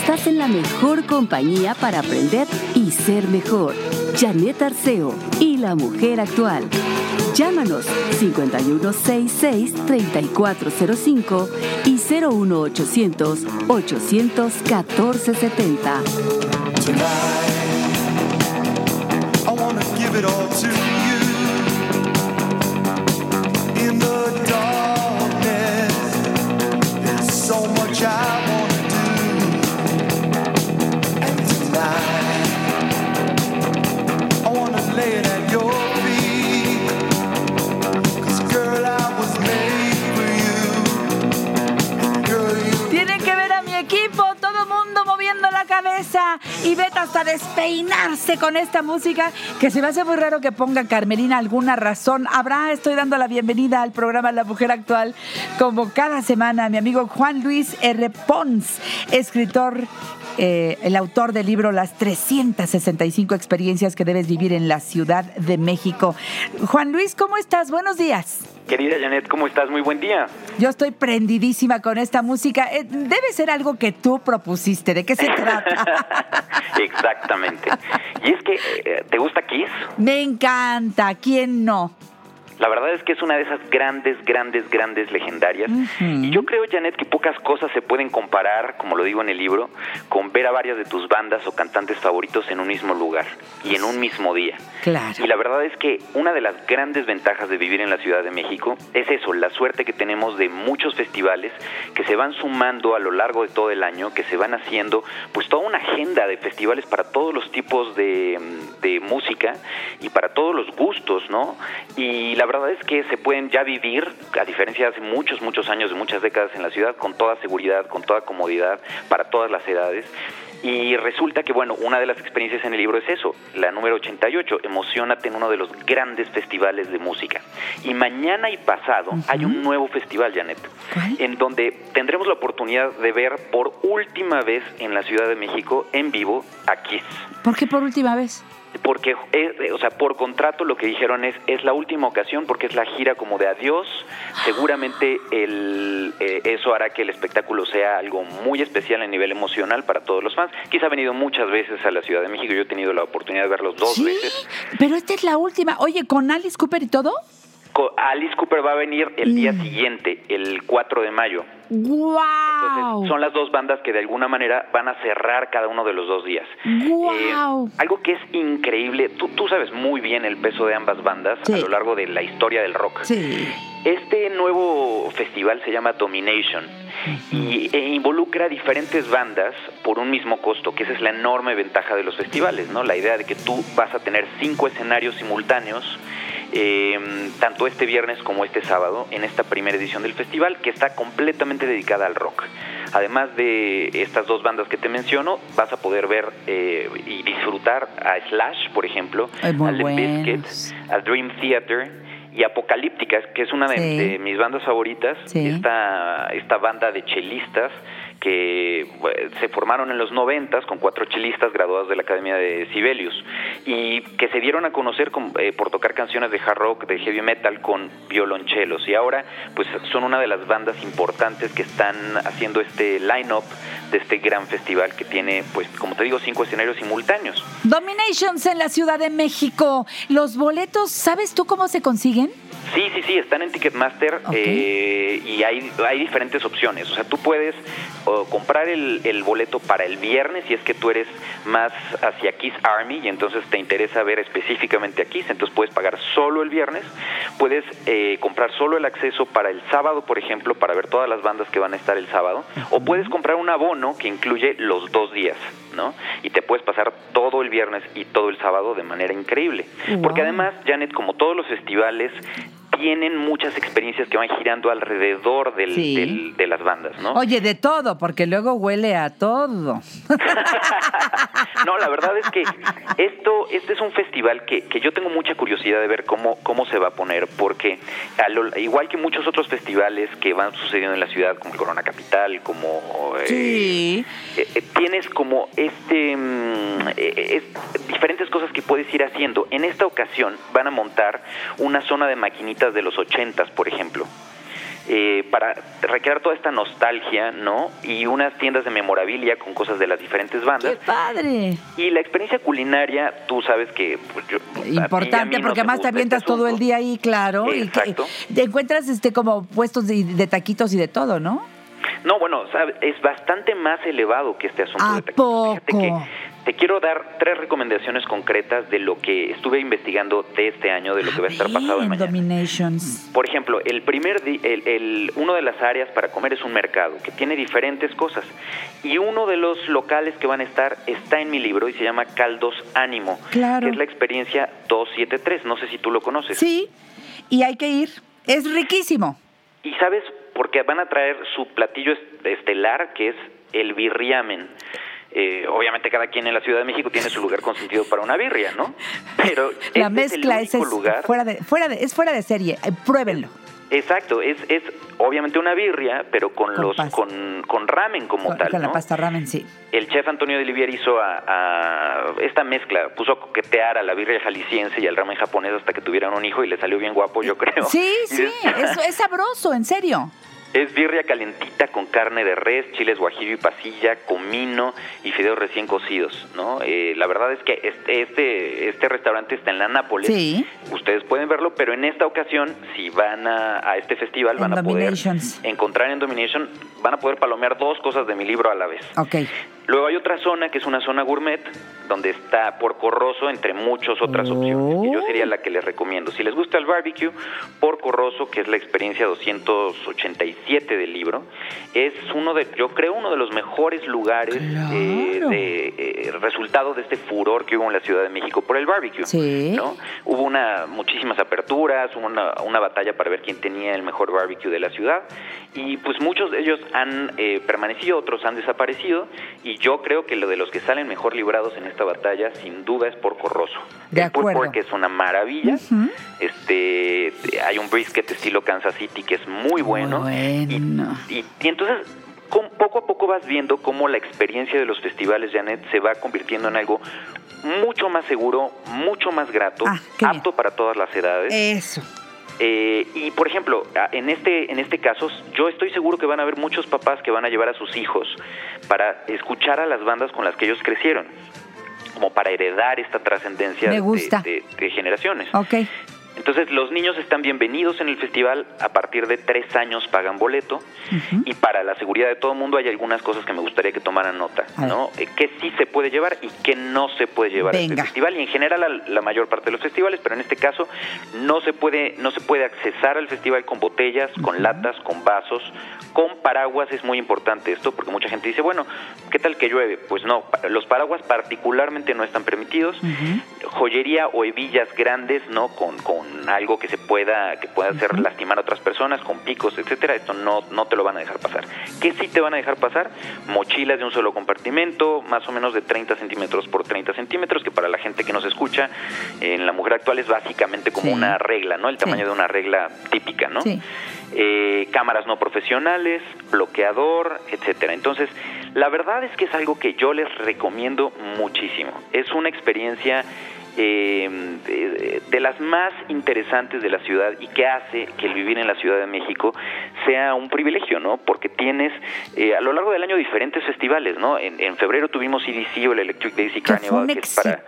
Estás en la mejor compañía para aprender y ser mejor. Janet Arceo y la mujer actual. Llámanos 5166-3405 y 01800 y vete hasta despeinarse con esta música que se me hace muy raro que ponga Carmelina alguna razón. Habrá, estoy dando la bienvenida al programa La Mujer Actual como cada semana mi amigo Juan Luis R. Pons, escritor eh, el autor del libro Las 365 experiencias que debes vivir en la Ciudad de México. Juan Luis, ¿cómo estás? Buenos días. Querida Janet, ¿cómo estás? Muy buen día. Yo estoy prendidísima con esta música. Eh, debe ser algo que tú propusiste. ¿De qué se trata? Exactamente. Y es que, eh, ¿te gusta Kiss? Me encanta. ¿Quién no? La verdad es que es una de esas grandes, grandes, grandes legendarias. Y yo creo, Janet, que pocas cosas se pueden comparar, como lo digo en el libro, con ver a varias de tus bandas o cantantes favoritos en un mismo lugar y en un mismo día. Claro. Y la verdad es que una de las grandes ventajas de vivir en la Ciudad de México es eso, la suerte que tenemos de muchos festivales que se van sumando a lo largo de todo el año, que se van haciendo pues toda una agenda de festivales para todos los tipos de, de música y para todos los gustos, ¿no? Y la verdad es que se pueden ya vivir, a diferencia de hace muchos, muchos años, de muchas décadas en la ciudad, con toda seguridad, con toda comodidad, para todas las edades. Y resulta que, bueno, una de las experiencias en el libro es eso, la número 88, Emocionate en uno de los grandes festivales de música. Y mañana y pasado hay un nuevo festival, Janet, en donde tendremos la oportunidad de ver por última vez en la Ciudad de México, en vivo, a Kiss. ¿Por qué por última vez? Porque, o sea, por contrato lo que dijeron es, es la última ocasión porque es la gira como de adiós. Seguramente el, eh, eso hará que el espectáculo sea algo muy especial a nivel emocional para todos los fans. Quizá ha venido muchas veces a la Ciudad de México, yo he tenido la oportunidad de verlos dos ¿Sí? veces. Pero esta es la última. Oye, ¿con Alice Cooper y todo? Alice Cooper va a venir el día Mm. siguiente, el 4 de mayo. ¡Wow! Entonces, son las dos bandas que de alguna manera van a cerrar cada uno de los dos días. Eh, algo que es increíble, tú, tú sabes muy bien el peso de ambas bandas Sí. a lo largo de la historia del rock. Sí. Este nuevo festival se llama Domination y e involucra diferentes bandas por un mismo costo, que esa es la enorme ventaja de los festivales, ¿no? La idea de que tú vas a tener cinco escenarios simultáneos, eh, tanto este viernes como este sábado, en esta primera edición del festival, que está completamente dedicada al rock. Además de estas dos bandas que te menciono, vas a poder ver eh, y disfrutar a Slash, por ejemplo, a Limp Bizkit, a Dream Theater y Apocalíptica, que es una de, Sí. de mis bandas favoritas, Sí. esta, esta banda de chelistas que bueno, se formaron en los noventas con cuatro chelistas graduados de la Academia de Sibelius y que se dieron a conocer con- eh, por tocar canciones de hard rock, de heavy metal con violonchelos y ahora pues son una de las bandas importantes que están haciendo este line-up de este gran festival que tiene pues como te digo cinco escenarios simultáneos. Dominations en la Ciudad de México. Los boletos, ¿sabes tú cómo se consiguen? Sí, sí, sí, están en Ticketmaster eh, y hay, hay diferentes opciones. O sea, tú puedes o, comprar el, el boleto para el viernes si es que tú eres más hacia Kiss Army y entonces te interesa ver específicamente a Kiss, entonces puedes pagar solo el viernes. Puedes eh, comprar solo el acceso para el sábado, por ejemplo, para ver todas las bandas que van a estar el sábado. O puedes comprar un abono que incluye los dos días, ¿no? Y te puedes pasar todo el viernes y todo el sábado de manera increíble. Porque además, Janet, como todos los festivales, tienen muchas experiencias que van girando alrededor del, Sí. del- de las bandas, ¿no? Oye, de todo, porque luego huele a todo. no, la verdad es que esto, este es un festival que, que yo tengo mucha curiosidad de ver cómo, cómo se va a poner, porque a lo- igual que muchos otros festivales que van sucediendo en la ciudad, como el Corona Capital, como eh, Sí. eh, eh, tienes como este mm, eh, es- diferentes cosas que puedes ir haciendo. En esta ocasión van a montar una zona de maquinitas de los ochentas, por ejemplo. Eh, para recrear toda esta nostalgia, ¿no? Y unas tiendas de memorabilia con cosas de las diferentes bandas. ¡Qué padre! Y la experiencia culinaria, tú sabes que... Pues, yo- y Importante no porque te más te gusta avientas este todo el día ahí, claro. Y que- Exacto. te encuentras este como puestos de, de taquitos y de todo, ¿no? No, bueno, sabe, es bastante más elevado que este asunto ¿A de taquitos. Fíjate que poco? Te quiero dar tres recomendaciones concretas de lo que estuve investigando de este año, de lo que va a estar pasado de Bien, mañana. Por ejemplo, el primer el, el- uno de las áreas para comer es un mercado que tiene diferentes cosas. Y uno de los locales que van a estar está en mi libro y se llama Caldos Ánimo, Claro. que es la experiencia 273. No sé si tú lo conoces. Sí, y hay que ir. Es riquísimo. Y sabes, porque van a traer su platillo est- estelar, que es el birriamen. Eh, obviamente cada quien en la Ciudad de México tiene su lugar consentido para una birria, ¿no? Pero La este mezcla es el único es lugar. fuera de, fuera de, es fuera de serie. Eh, Pruébenlo. Exacto, es, es obviamente una birria, pero con, Con los con, con ramen como Con, tal, con la pasta ramen, sí. El chef Antonio de Olivier hizo a, a esta mezcla, puso a coquetear a la birria jalisciense y al ramen japonés hasta que tuvieran un hijo y le salió bien guapo, yo creo. Sí, sí, es- es, es sabroso, en serio. Es birria calentita con carne de res, chiles guajillo y pasilla, comino y fideos recién cocidos, ¿no? Eh, la verdad es que este, este este restaurante está en la Nápoles. Sí. Ustedes pueden verlo, pero en esta ocasión, si van a, a este festival, En van a poder encontrar en Domination, van a poder palomear dos cosas de mi libro a la vez. Ok. Luego hay otra zona que es una zona gourmet, donde está Porco Rosso, entre muchas otras Oh. opciones, que yo sería la que les recomiendo. Si les gusta el barbecue, Porco Rosso, que es la experiencia 287 del libro, es uno de, yo creo, uno de los mejores lugares Claro. eh, de eh, resultado de este furor que hubo en la Ciudad de México por el barbecue. Sí. ¿no? Hubo una, muchísimas aperturas, hubo una, una batalla para ver quién tenía el mejor barbecue de la ciudad y pues muchos de ellos han eh, permanecido, otros han desaparecido y yo creo que lo de los que salen mejor librados en esta batalla sin duda es Porco Rosso. De el acuerdo. pork es una maravilla, este hay un brisket estilo Kansas City que es muy bueno, bueno. Y, y- y entonces con- poco a poco vas viendo cómo la experiencia de los festivales, Janet, se va convirtiendo en algo mucho más seguro, mucho más grato, Ah, bien. apto para todas las edades. Eso. Eh, y por ejemplo, en este, en este caso, yo estoy seguro que van a haber muchos papás que van a llevar a sus hijos para escuchar a las bandas con las que ellos crecieron, como para heredar esta trascendencia de- de- de generaciones. Ok. Entonces los niños están bienvenidos en el festival, a partir de tres años pagan boleto. Y para la seguridad de todo el mundo hay algunas cosas que me gustaría que tomaran nota. ¿no? Eh, Que sí se puede llevar y que no se puede llevar a este festival y en general a la mayor parte de los festivales, pero en este caso no se puede no se puede accesar al festival con botellas, con latas, con vasos, con paraguas. Es muy importante esto porque mucha gente dice, bueno, ¿qué tal que llueve? Pues no, los paraguas particularmente no están permitidos. Joyería o hebillas grandes, ¿no? Con, con algo que se pueda, que pueda hacer lastimar a otras personas, con picos, etcétera, esto no, no te lo van a dejar pasar. ¿Qué sí te van a dejar pasar? Mochilas de un solo compartimento, más o menos de 30 centímetros por 30 centímetros, que para la gente que nos escucha, en la mujer actual es básicamente como Sí. una regla, ¿no? El Sí. tamaño de una regla típica, ¿no? Sí. eh, cámaras no profesionales, bloqueador, etcétera. Entonces, la verdad es que es algo que yo les recomiendo muchísimo. Es una experiencia eh, de, de las más interesantes de la ciudad y que hace que el vivir en la Ciudad de México sea un privilegio, ¿no? Porque tienes eh, a lo largo del año diferentes festivales, ¿no? En, en febrero tuvimos EDC o el Electric Daisy Que fue Carnival, un que es para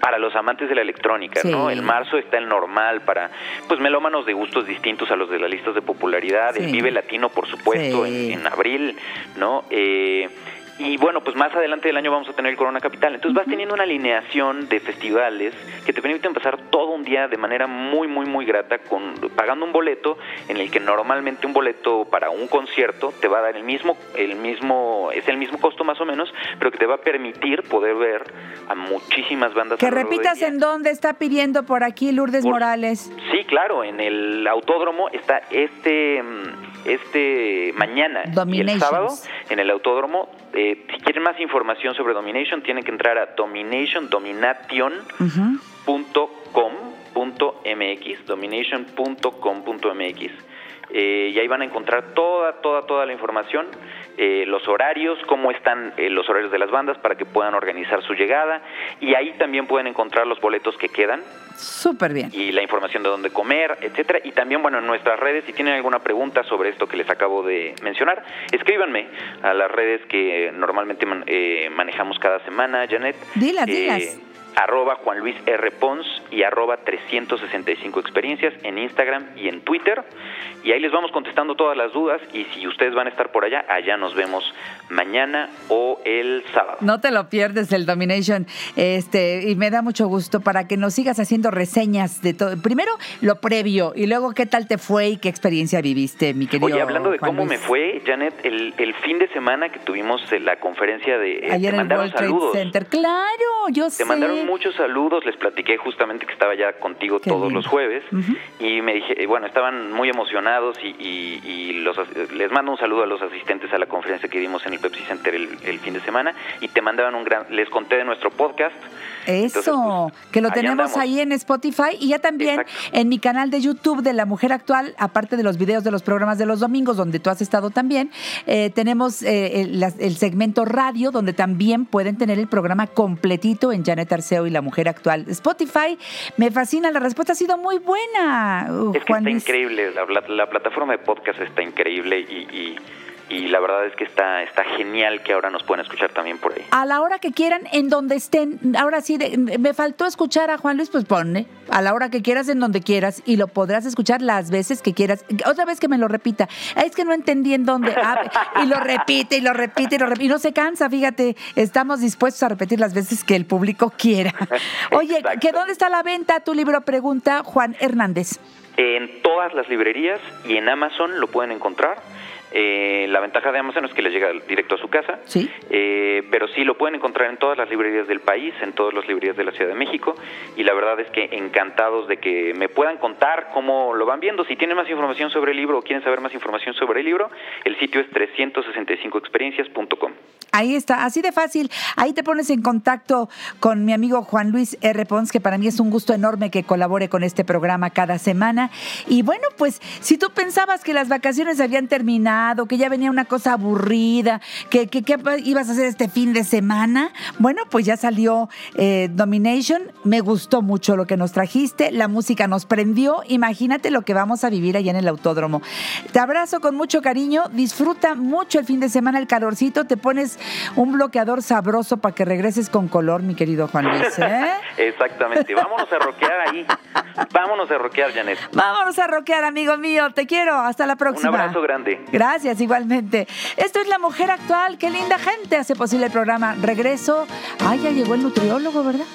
para los amantes de la electrónica, Sí. ¿no? En marzo está el normal para, pues, melómanos de gustos distintos a los de las listas de popularidad, Sí. el Vive Latino, por supuesto, Sí. en, en abril, ¿no? Eh, y bueno, pues más adelante del año vamos a tener el Corona Capital. Entonces vas teniendo una alineación de festivales que te permiten pasar todo un día de manera muy, muy, muy grata, con pagando un boleto en el que normalmente un boleto para un concierto te va a dar el mismo, el mismo, es el mismo costo más o menos, pero que te va a permitir poder ver a muchísimas bandas. Que repitas en dónde está pidiendo por aquí Lourdes Por- Morales. Sí, claro, en el autódromo está este mm, este mañana y el sábado en el autódromo. Eh, si quieren más información sobre Domination, tienen que entrar a domination, domination.com.mx, Ujú. domination.com.mx. eh, y ahí van a encontrar toda, toda, toda la información, eh, los horarios, cómo están eh, los horarios de las bandas para que puedan organizar su llegada y ahí también pueden encontrar los boletos que quedan Súper bien. y la información de dónde comer, etcétera. Y también, bueno, en nuestras redes, si tienen alguna pregunta sobre esto que les acabo de mencionar, escríbanme a las redes que normalmente man- eh, manejamos cada semana, Janet. Dilas, Eh, dilas. Arroba Juan Luis R. Pons y arroba 365 experiencias en Instagram y en Twitter. Y ahí les vamos contestando todas las dudas. Y si ustedes van a estar por allá, allá nos vemos mañana o el sábado. No te lo pierdes el Domination, este, y me da mucho gusto para que nos sigas haciendo reseñas de todo. Primero lo previo y luego qué tal te fue y qué experiencia viviste, mi querido. Oye, hablando de Juan cómo me fue, Janet, el, el fin de semana que tuvimos la conferencia de... eh, Ayer te en el mandaron World Trade saludos. Center. Claro, yo sé. Te mandaron muchos saludos, les platiqué justamente que estaba ya contigo Qué todos lindo. los jueves y me dije, bueno, estaban muy emocionados y, y- y los, les mando un saludo a los asistentes a la conferencia que dimos en el Pepsi Center el, el fin de semana y te mandaban un gran, les conté de nuestro podcast. Eso, Entonces, pues, que lo tenemos andamos. ahí en Spotify y ya también Exacto. en mi canal de YouTube de La Mujer Actual, aparte de los videos de los programas de los domingos, donde tú has estado también, eh, tenemos eh, el, segmento radio, donde también pueden tener el programa completito en Janet Arceo y La Mujer Actual. Spotify, me fascina, la respuesta ha sido muy buena. uh, Es que Juan está Luis. increíble, la, la plataforma de podcast está increíble y, y, y la verdad es que está, está genial que ahora nos puedan escuchar también por ahí. A la hora que quieran, en donde estén. Ahora sí, de- me faltó escuchar a Juan Luis, pues ponle. A la hora que quieras, en donde quieras. Y lo podrás escuchar las veces que quieras. Otra vez que me lo repita. "Ah, Es que no entendí en dónde. Ah, y lo repite, y lo repite, y lo repite. Y no se cansa, fíjate. Estamos dispuestos a repetir las veces que el público quiera. Oye. ¿que ¿dónde está la venta? Tu libro pregunta Juan Hernández. En todas las librerías y en Amazon lo pueden encontrar. Eh, la ventaja de Amazon es que les llega directo a su casa. Sí. Eh, pero sí lo pueden encontrar en todas las librerías del país, en todas las librerías de la Ciudad de México. Y la verdad es que encantados de que me puedan contar cómo lo van viendo. Si tienen más información sobre el libro o quieren saber más información sobre el libro, el sitio es 365experiencias.com. Ahí está, así de fácil. Ahí te pones en contacto con mi amigo Juan Luis R. Pons, que para mí es un gusto enorme que colabore con este programa cada semana. Y bueno, pues si tú pensabas que las vacaciones habían terminado, que ya venía una cosa aburrida, que, que ibas a hacer este fin de semana, bueno, pues ya salió eh, Domination. Me gustó mucho lo que nos trajiste, la música nos prendió. Imagínate lo que vamos a vivir allá en el autódromo. Te abrazo con mucho cariño, disfruta mucho el fin de semana, el calorcito, te pones un bloqueador sabroso para que regreses con color, mi querido Juan Luis. ¿eh? Exactamente. Vámonos a rockear ahí. Vámonos a rockear, Janet. Vámonos a rockear, amigo mío. Te quiero. Hasta la próxima. Un abrazo grande. Gracias, igualmente. Esto es La Mujer Actual. Qué linda gente hace posible el programa. Regreso. Ay, ya llegó el nutriólogo, ¿verdad?